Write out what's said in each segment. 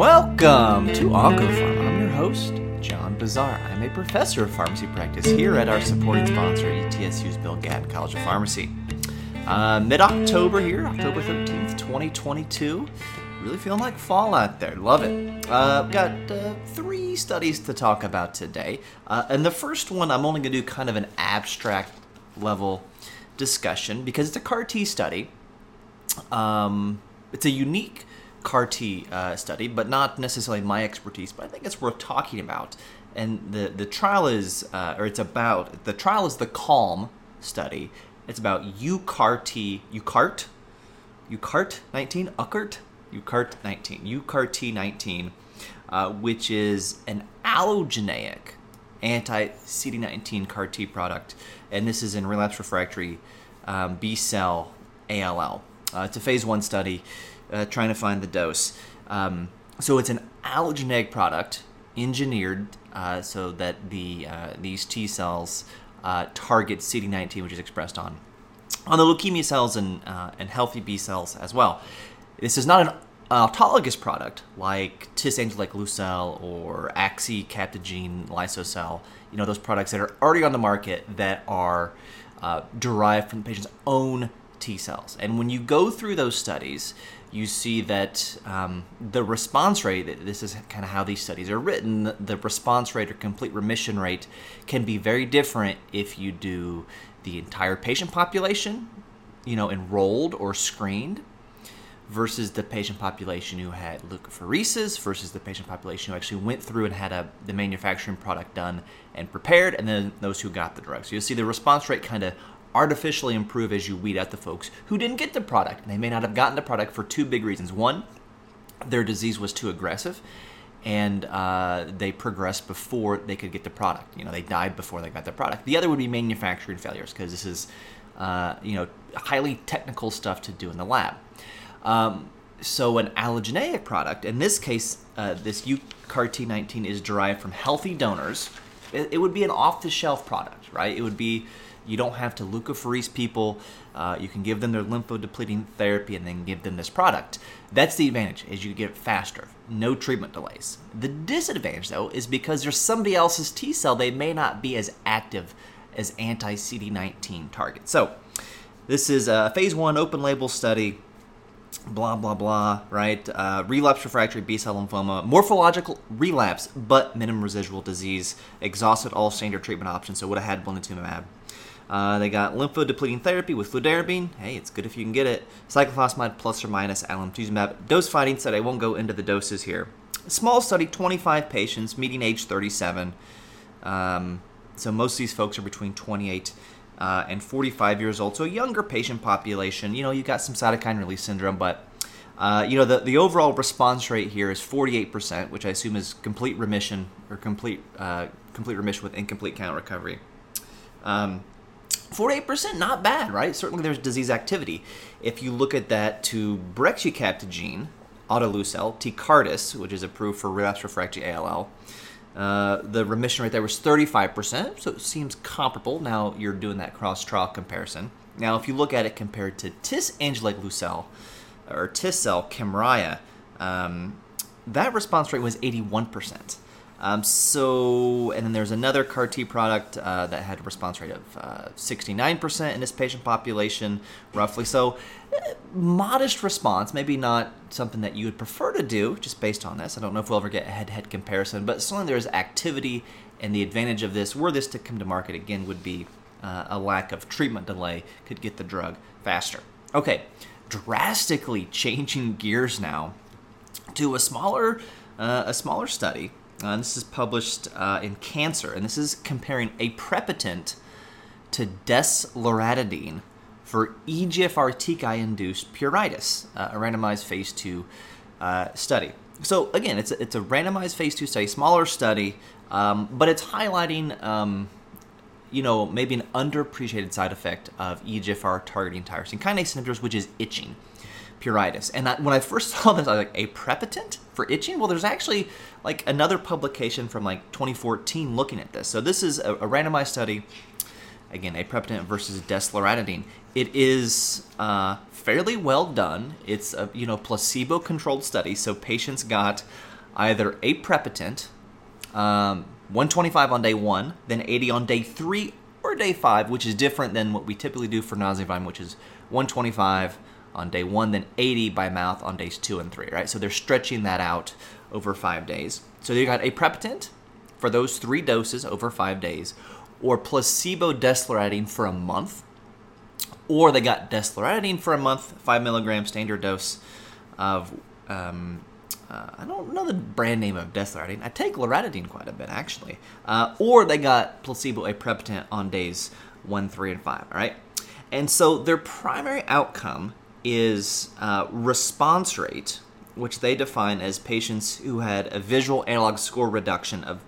Welcome to OncoPharma. I'm your host, John Bossaer. I'm a professor of pharmacy practice here at our supporting sponsor, ETSU's Bill Gatton College of Pharmacy. Uh, Mid October here, October 13th, 2022. Really feeling like fall out there. Love it. Uh, got uh, three studies to talk about today. Uh, and the first one, I'm only going to do kind of an abstract level discussion because it's a CAR T study. Um, it's a unique CAR T uh, study, but not necessarily my expertise. But I think it's worth talking about. And the the trial is, uh, or it's about the trial is the Calm study. It's about UCART, UCART, UCART 19, UCART, UCART 19, UCART 19, uh, which is an allogeneic anti CD19 CAR T product, and this is in relapse refractory um, B cell ALL. Uh, it's a phase one study uh, trying to find the dose. Um, so it's an allogeneic product engineered uh, so that the uh, these T cells uh, target CD19, which is expressed on on the leukemia cells and uh, and healthy B cells as well. This is not an autologous product like Tis like Lucel or Axi Captogene Lysocell. You know those products that are already on the market that are uh, derived from the patient's own T cells. And when you go through those studies, you see that um, the response rate, this is kind of how these studies are written, the response rate or complete remission rate can be very different if you do the entire patient population, you know, enrolled or screened, versus the patient population who had leukapheresis versus the patient population who actually went through and had a, the manufacturing product done and prepared, and then those who got the drug. So you'll see the response rate kind of artificially improve as you weed out the folks who didn't get the product. They may not have gotten the product for two big reasons. One, their disease was too aggressive and uh, they progressed before they could get the product. You know, they died before they got the product. The other would be manufacturing failures because this is, uh, you know, highly technical stuff to do in the lab. Um, so an allogeneic product, in this case, uh, this UCART19 is derived from healthy donors. It, it would be an off-the-shelf product, right? It would be you don't have to leukapherese people. Uh, you can give them their lymphodepleting therapy and then give them this product. That's the advantage, is you get it faster. No treatment delays. The disadvantage, though, is because there's somebody else's T cell, they may not be as active as anti CD19 targets. So, this is a phase one open label study blah blah blah right uh, relapse refractory b-cell lymphoma morphological relapse but minimum residual disease exhausted all standard treatment options so would have had blinatumomab uh, they got lymphodepleting therapy with fludarabine. Hey, it's good if you can get it. Cyclophosphamide plus or minus alemtuzumab. Dose finding study. I won't go into the doses here. Small study, 25 patients, median age 37. Um, so most of these folks are between 28 uh, and 45 years old. So a younger patient population. You know, you got some cytokine release syndrome, but uh, you know, the, the overall response rate here is 48%, which I assume is complete remission or complete uh, complete remission with incomplete count recovery. Um, 48%, not bad, right? Certainly there's disease activity. If you look at that to brexucabtagene, autoleucel, Tecartus, which is approved for relapse refractory ALL, uh, the remission rate there was 35%, so it seems comparable. Now you're doing that cross trial comparison. Now, if you look at it compared to tisagenlecleucel or tis cell Kymriah, um, that response rate was 81%. Um, so, and then there's another CAR T product uh, that had a response rate of uh, 69% in this patient population, roughly. So, uh, modest response, maybe not something that you would prefer to do just based on this. I don't know if we'll ever get a head to head comparison, but certainly there's activity, and the advantage of this, were this to come to market again, would be uh, a lack of treatment delay, could get the drug faster. Okay, drastically changing gears now to a smaller, uh, a smaller study uh, this is published uh, in Cancer, and this is comparing aprepitant to desloratadine for EGFR TKI-induced pruritus, uh, a randomized phase two uh, study. So again, it's a, it's a randomized phase two study, smaller study, um, but it's highlighting, um, you know, maybe an underappreciated side effect of EGFR targeting tyrosine kinase inhibitors, which is itching pruritus. And I, when I first saw this, I was like, aprepitant for itching? Well, there's actually like another publication from like 2014 looking at this. So this is a, a randomized study. Again, aprepitant versus desloratadine. It is uh, fairly well done. It's a you know placebo-controlled study, so patients got either aprepitant, um, 125 on day one, then 80 on day three or day five, which is different than what we typically do for nausea which is 125 on day one, then 80 by mouth on days two and three, right? So they're stretching that out over five days. So you got a aprepitant for those three doses over five days, or placebo desloratadine for a month, or they got desloratadine for a month, five milligram standard dose of. Um, uh, I don't know the brand name of desloratadine. I take loratadine quite a bit actually. Uh, or they got placebo a aprepitant on days one, three, and five. All right, and so their primary outcome is uh, response rate, which they define as patients who had a visual analog score reduction of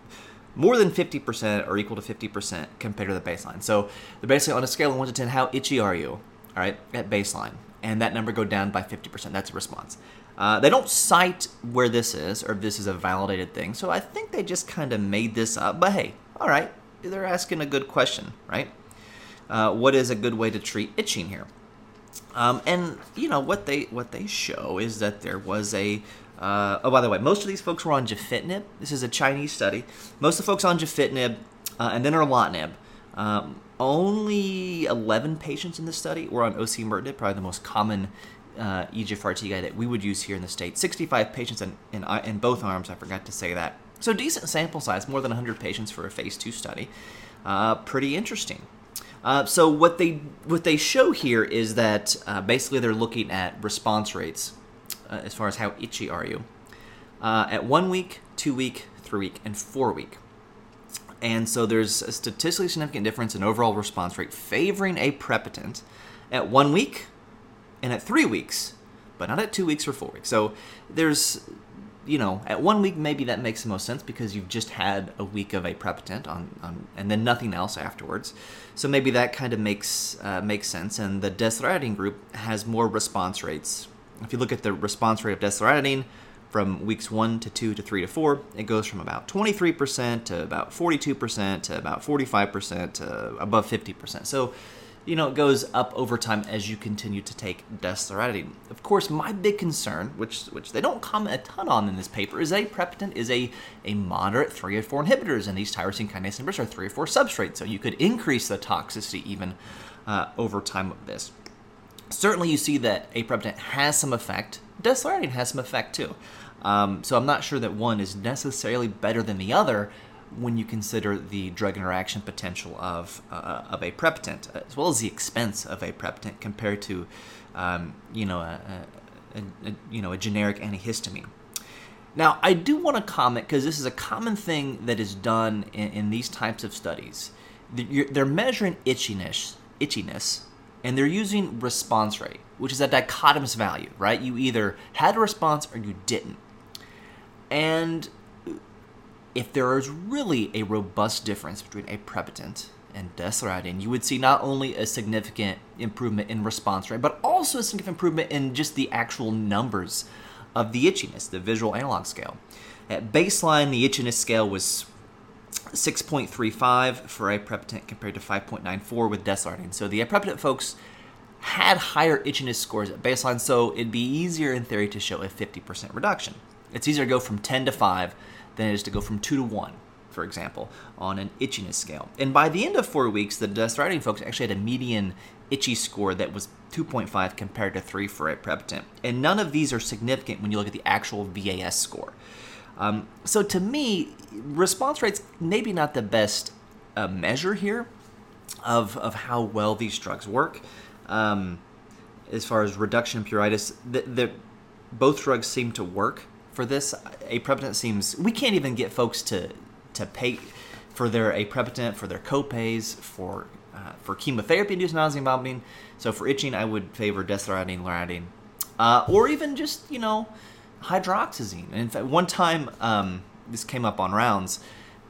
more than 50% or equal to 50% compared to the baseline. So they're basically on a scale of 1 to 10, how itchy are you, all right, at baseline? And that number go down by 50%. That's a response. Uh, they don't cite where this is or if this is a validated thing, so I think they just kind of made this up. But hey, all right, they're asking a good question, right? Uh, what is a good way to treat itching here? Um, and you know what they what they show is that there was a uh, oh by the way most of these folks were on gefitinib. This is a Chinese study. Most of the folks on gefitinib uh, and then erlotinib. Um, only 11 patients in this study were on osimertinib, probably the most common uh, EGFR TKI that we would use here in the state. 65 patients in, in, uh, in both arms. I forgot to say that. So decent sample size, more than 100 patients for a phase two study. Uh, pretty interesting. Uh, so what they what they show here is that uh, basically they're looking at response rates uh, as far as how itchy are you uh, at one week, two week, three week, and four week. And so there's a statistically significant difference in overall response rate favoring aprepitant at one week and at three weeks, but not at two weeks or four weeks. So there's you know, at one week maybe that makes the most sense because you've just had a week of a aprepitant on, on and then nothing else afterwards. So maybe that kind of makes uh, makes sense. And the desloratadine group has more response rates. If you look at the response rate of desloratadine from weeks one to two to three to four, it goes from about 23% to about 42% to about 45% to above 50%. So you know, it goes up over time as you continue to take desloratadine. Of course, my big concern, which which they don't comment a ton on in this paper, is that aprepitant is a, a moderate 3A4 inhibitors, and these tyrosine kinase inhibitors are 3A4 substrates, so you could increase the toxicity even uh, over time of this. Certainly, you see that aprepitant has some effect. Desloratadine has some effect too. Um, so I'm not sure that one is necessarily better than the other, when you consider the drug interaction potential of uh, of aprepitant, as well as the expense of aprepitant compared to, um, you know, a, a, a, you know, a generic antihistamine. Now, I do want to comment because this is a common thing that is done in, in these types of studies. They're measuring itchiness, itchiness, and they're using response rate, which is a dichotomous value, right? You either had a response or you didn't. And if there is really a robust difference between aprepitant and desloratadine, you would see not only a significant improvement in response rate, but also a significant improvement in just the actual numbers of the itchiness, the visual analog scale. At baseline, the itchiness scale was 6.35 for a aprepitant compared to 5.94 with desloratadine. So the aprepitant folks had higher itchiness scores at baseline, so it'd be easier in theory to show a 50% reduction. It's easier to go from 10 to 5 than it is to go from 2 to 1, for example, on an itchiness scale. And by the end of four weeks, the desloratadine folks actually had a median itchy score that was 2.5 compared to 3 for aprepitant. And none of these are significant when you look at the actual VAS score. Um, so to me, response rates maybe not the best uh, measure here of, of how well these drugs work. Um, as far as reduction in pruritus, the, the, both drugs seem to work for this. a Aprepitant seems we can't even get folks to to pay for their a aprepitant for their copays for uh, for chemotherapy induced nausea and vomiting. So for itching, I would favor desloratadine, loratadine, uh, or even just you know hydroxyzine. And in fact, one time um, this came up on rounds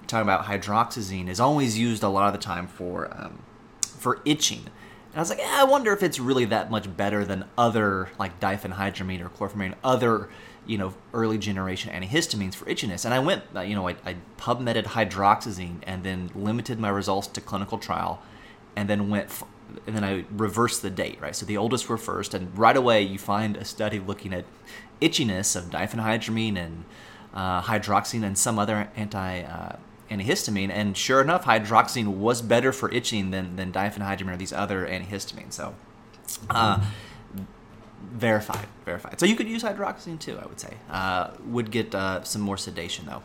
talking about hydroxyzine is always used a lot of the time for um, for itching. And I was like, eh, I wonder if it's really that much better than other like diphenhydramine or chlorpheniramine, other you know, early generation antihistamines for itchiness. And I went, uh, you know, I, I PubMeded hydroxyzine and then limited my results to clinical trial and then went, f- and then I reversed the date, right? So the oldest were first, and right away you find a study looking at itchiness of diphenhydramine and uh, hydroxyzine, and some other anti uh, antihistamine. And sure enough, hydroxyzine was better for itching than, than diphenhydramine or these other antihistamines. So, uh, verified, verified. So you could use hydroxyzine too, I would say. Uh, would get uh, some more sedation though.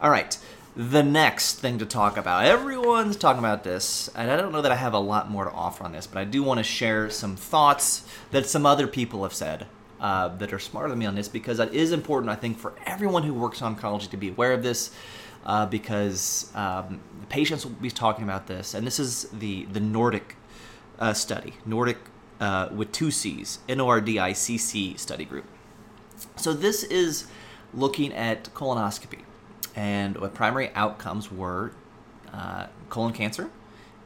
All right, the next thing to talk about. Everyone's talking about this, and I don't know that I have a lot more to offer on this, but I do want to share some thoughts that some other people have said. Uh, that are smarter than me on this because that is important, I think, for everyone who works in oncology to be aware of this uh, because um, patients will be talking about this, and this is the the Nordic uh, study, Nordic uh, with two C's, N O R D I C C study group. So this is looking at colonoscopy, and what primary outcomes were uh, colon cancer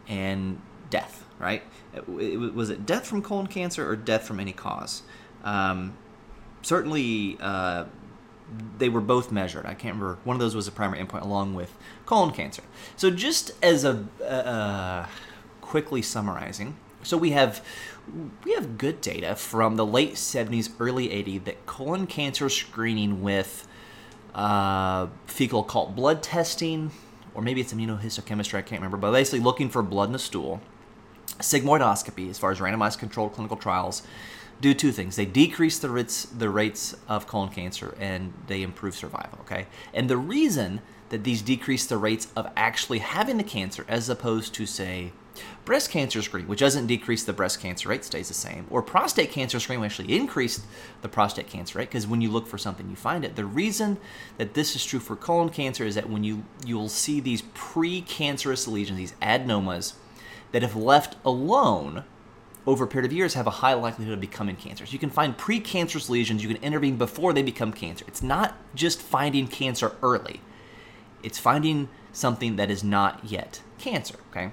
and death. Right? was it death from colon cancer or death from any cause? Um, certainly uh, they were both measured. I can't remember. One of those was a primary endpoint along with colon cancer. So just as a uh, quickly summarizing, so we have we have good data from the late 70s, early 80s that colon cancer screening with uh, fecal occult blood testing, or maybe it's immunohistochemistry, I can't remember, but basically looking for blood in the stool, sigmoidoscopy as far as randomized controlled clinical trials, do two things. They decrease the rates the rates of colon cancer and they improve survival, okay? And the reason that these decrease the rates of actually having the cancer as opposed to say breast cancer screening, which doesn't decrease the breast cancer rate, stays the same, or prostate cancer screening actually increased the prostate cancer rate because when you look for something you find it. The reason that this is true for colon cancer is that when you you'll see these precancerous lesions, these adenomas that if left alone over a period of years have a high likelihood of becoming cancers. You can find precancerous lesions, you can intervene before they become cancer. It's not just finding cancer early, it's finding something that is not yet cancer, okay?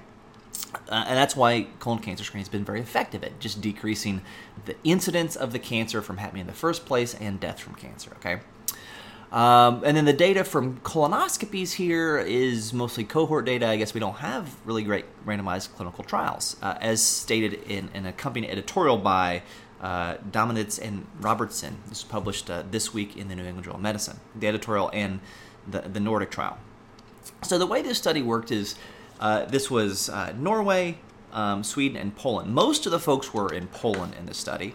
Uh, and that's why colon cancer screening has been very effective at just decreasing the incidence of the cancer from happening in the first place and death from cancer, okay? Um, and then the data from colonoscopies here is mostly cohort data. I guess we don't have really great randomized clinical trials, uh, as stated in an accompanying editorial by uh, Dominitz and Robertson. This was published uh, this week in the New England Journal of Medicine, the editorial and the, the Nordic trial. So the way this study worked is uh, this was uh, Norway, um, Sweden, and Poland. Most of the folks were in Poland in this study.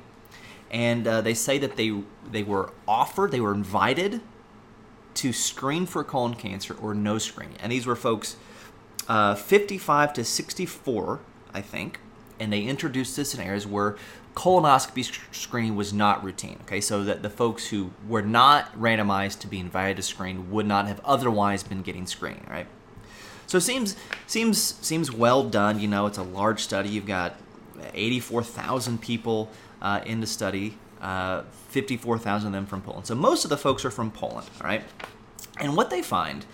And uh, they say that they they were offered, they were invited to screen for colon cancer or no screening. And these were folks uh, 55 to 64, I think. And they introduced this in areas where colonoscopy screening was not routine. Okay, so that the folks who were not randomized to be invited to screen would not have otherwise been getting screened, right? So it seems seems seems well done. You know, it's a large study. You've got 84,000 people uh, in the study uh, 54,000 of them from Poland. So most of the folks are from Poland, all right? And what they find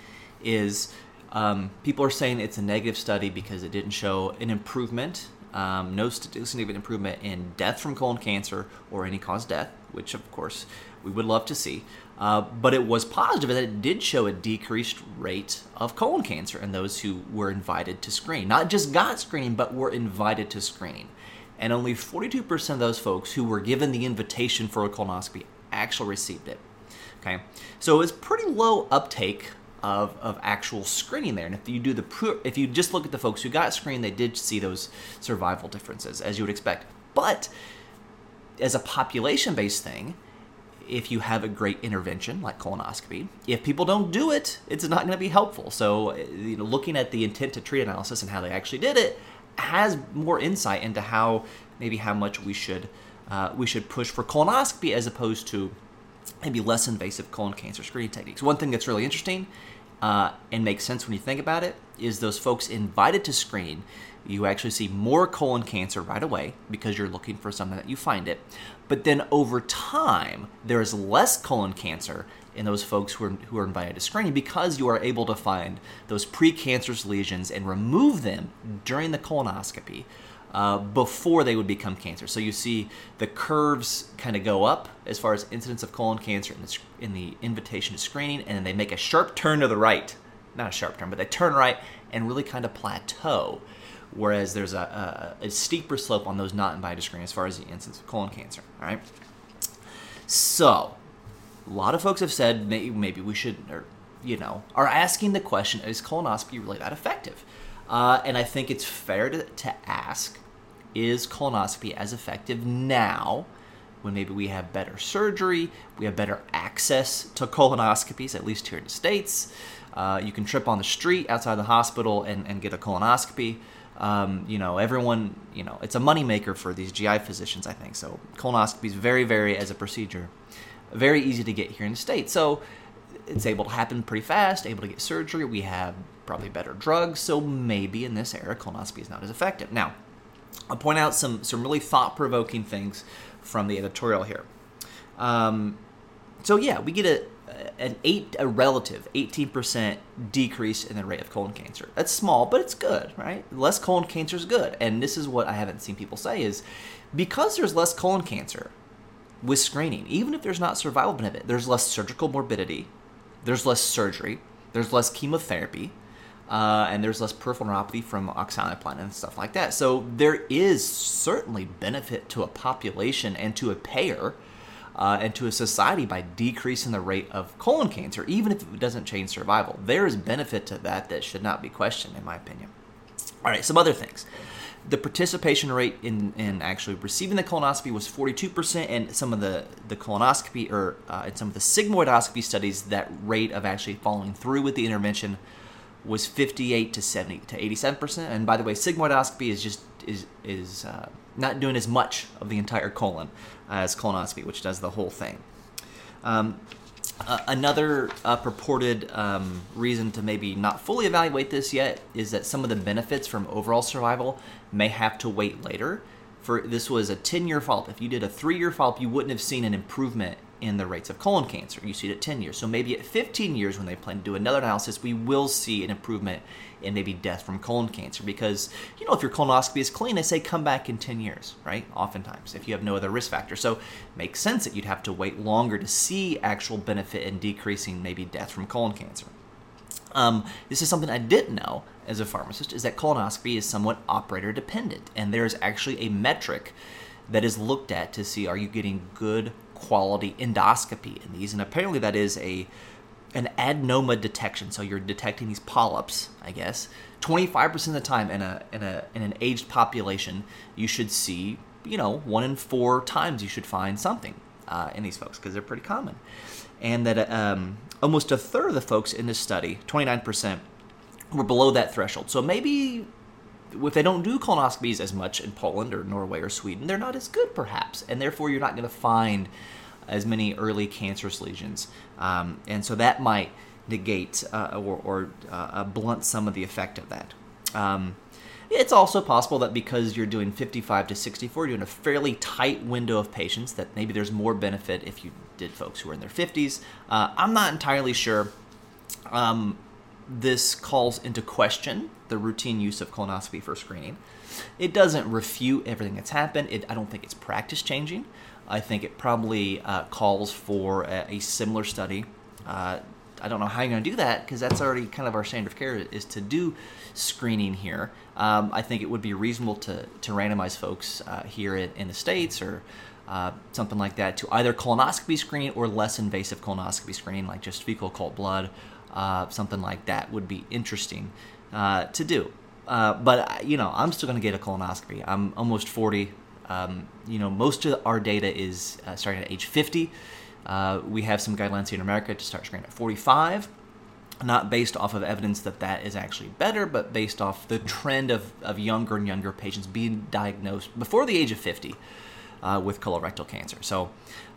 is um, people are saying it's a negative study because it didn't show an improvement, um, no significant improvement in death from colon cancer or any cause death, which of course we would love to see. Uh, but it was positive that it did show a decreased rate of colon cancer in those who were invited to screen. Not just got screening, but were invited to screening and only 42% of those folks who were given the invitation for a colonoscopy actually received it. Okay, so it's pretty low uptake of, of actual screening there. And if you do the if you just look at the folks who got screened, they did see those survival differences as you would expect. But as a population-based thing, if you have a great intervention like colonoscopy, if people don't do it, it's not going to be helpful. So, you know, looking at the intent to treat analysis and how they actually did it has more insight into how maybe how much we should uh, we should push for colonoscopy as opposed to maybe less invasive colon cancer screening techniques. One thing that's really interesting uh, and makes sense when you think about it is those folks invited to screen. You actually see more colon cancer right away because you're looking for something that you find it. But then over time, there is less colon cancer in those folks who are, who are invited to screening because you are able to find those precancerous lesions and remove them during the colonoscopy uh, before they would become cancer. So you see the curves kind of go up as far as incidence of colon cancer in the, in the invitation to screening, and then they make a sharp turn to the right. Not a sharp turn, but they turn right and really kind of plateau. Whereas there's a, a, a steeper slope on those not invited to screening as far as the incidence of colon cancer. All right. So a lot of folks have said maybe, maybe we should, or you know, are asking the question: Is colonoscopy really that effective? Uh, and I think it's fair to, to ask: Is colonoscopy as effective now? When maybe we have better surgery, we have better access to colonoscopies, at least here in the States. Uh, you can trip on the street outside the hospital and, and get a colonoscopy. Um, you know, everyone, you know, it's a moneymaker for these GI physicians, I think. So colonoscopy is very, very, as a procedure, very easy to get here in the States. So it's able to happen pretty fast, able to get surgery. We have probably better drugs. So maybe in this era, colonoscopy is not as effective. Now, I'll point out some, some really thought provoking things from the editorial here. Um, so yeah, we get a, an eight a relative 18% decrease in the rate of colon cancer. That's small, but it's good, right? Less colon cancer is good. And this is what I haven't seen people say is because there's less colon cancer with screening, even if there's not survival benefit, there's less surgical morbidity, there's less surgery, there's less chemotherapy, uh, and there's less peripheral neuropathy from oxaliplatin and stuff like that. So there is certainly benefit to a population and to a payer uh, and to a society by decreasing the rate of colon cancer, even if it doesn't change survival. There is benefit to that that should not be questioned, in my opinion. All right, some other things. The participation rate in, in actually receiving the colonoscopy was 42%, and some of the, the colonoscopy or uh, in some of the sigmoidoscopy studies, that rate of actually following through with the intervention was 58 to 70 to 87%. And by the way, sigmoidoscopy is just is is uh, not doing as much of the entire colon as colonoscopy, which does the whole thing. Um, uh, another uh, purported um, reason to maybe not fully evaluate this yet is that some of the benefits from overall survival may have to wait later. For this was a 10-year follow-up. If you did a three-year follow-up, you wouldn't have seen an improvement in the rates of colon cancer. You see it at 10 years. So maybe at 15 years, when they plan to do another analysis, we will see an improvement in maybe death from colon cancer. Because, you know, if your colonoscopy is clean, they say come back in 10 years, right? Oftentimes, if you have no other risk factor. So makes sense that you'd have to wait longer to see actual benefit in decreasing maybe death from colon cancer. Um, this is something I didn't know as a pharmacist is that colonoscopy is somewhat operator dependent, and there's actually a metric that is looked at to see are you getting good quality endoscopy in these, and apparently that is a an adenoma detection. So you're detecting these polyps, I guess. 25% of the time in a in a in an aged population, you should see, you know, one in four times you should find something uh, in these folks because they're pretty common, and that um, almost a third of the folks in this study, 29%, were below that threshold. So maybe if they don't do colonoscopies as much in Poland or Norway or Sweden, they're not as good perhaps, and therefore you're not going to find as many early cancerous lesions, um, and so that might negate uh, or, or uh, blunt some of the effect of that. Um, it's also possible that because you're doing 55 to 64, you're doing a fairly tight window of patients, that maybe there's more benefit if you did folks who are in their 50s. Uh, I'm not entirely sure. Um, this calls into question the routine use of colonoscopy for screening. It doesn't refute everything that's happened. It, I don't think it's practice changing. I think it probably uh, calls for a, a similar study. Uh, I don't know how you're going to do that because that's already kind of our standard of care is to do screening here. Um, I think it would be reasonable to, to randomize folks uh, here in, in, the States or uh, something like that to either colonoscopy screening or less invasive colonoscopy screening, like just fecal occult blood uh, something like that would be interesting uh, to do. Uh, but you know, I'm still going to get a colonoscopy. I'm almost 40. Um, you know, most of our data is uh, starting at age 50. Uh, we have some guidelines here in America to start screening at 45 not based off of evidence that that is actually better, but based off the trend of, of younger and younger patients being diagnosed before the age of 50 uh, with colorectal cancer. So,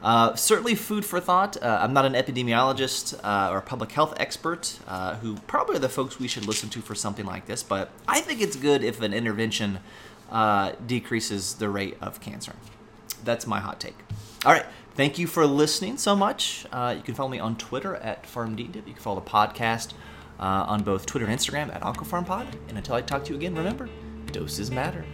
uh, certainly food for thought. Uh, I'm not an epidemiologist uh, or public health expert, uh, who probably are the folks we should listen to for something like this, but I think it's good if an intervention uh, decreases the rate of cancer. That's my hot take. All right. Thank you for listening so much. you can follow me on Twitter at PharmDDiv. You can follow the podcast on both Twitter and Instagram at OncoPharmPod. And until I talk to you again, remember, doses matter.